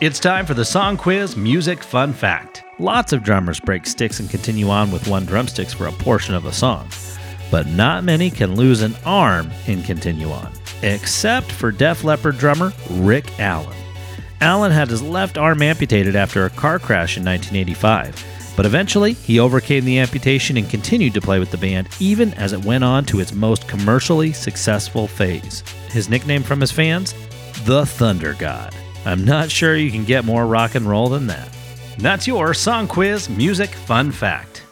It's time for the Song Quiz Music Fun Fact. Lots of drummers break sticks and continue on with one drumsticks for a portion of a song, but not many can lose an arm and continue on, except for Def Leppard drummer Rick Allen. Allen had his left arm amputated after a car crash in 1985, but eventually he overcame the amputation and continued to play with the band even as it went on to its most commercially successful phase. His nickname from his fans? The Thunder God. I'm not sure you can get more rock and roll than that. That's your Song Quiz Music Fun Fact.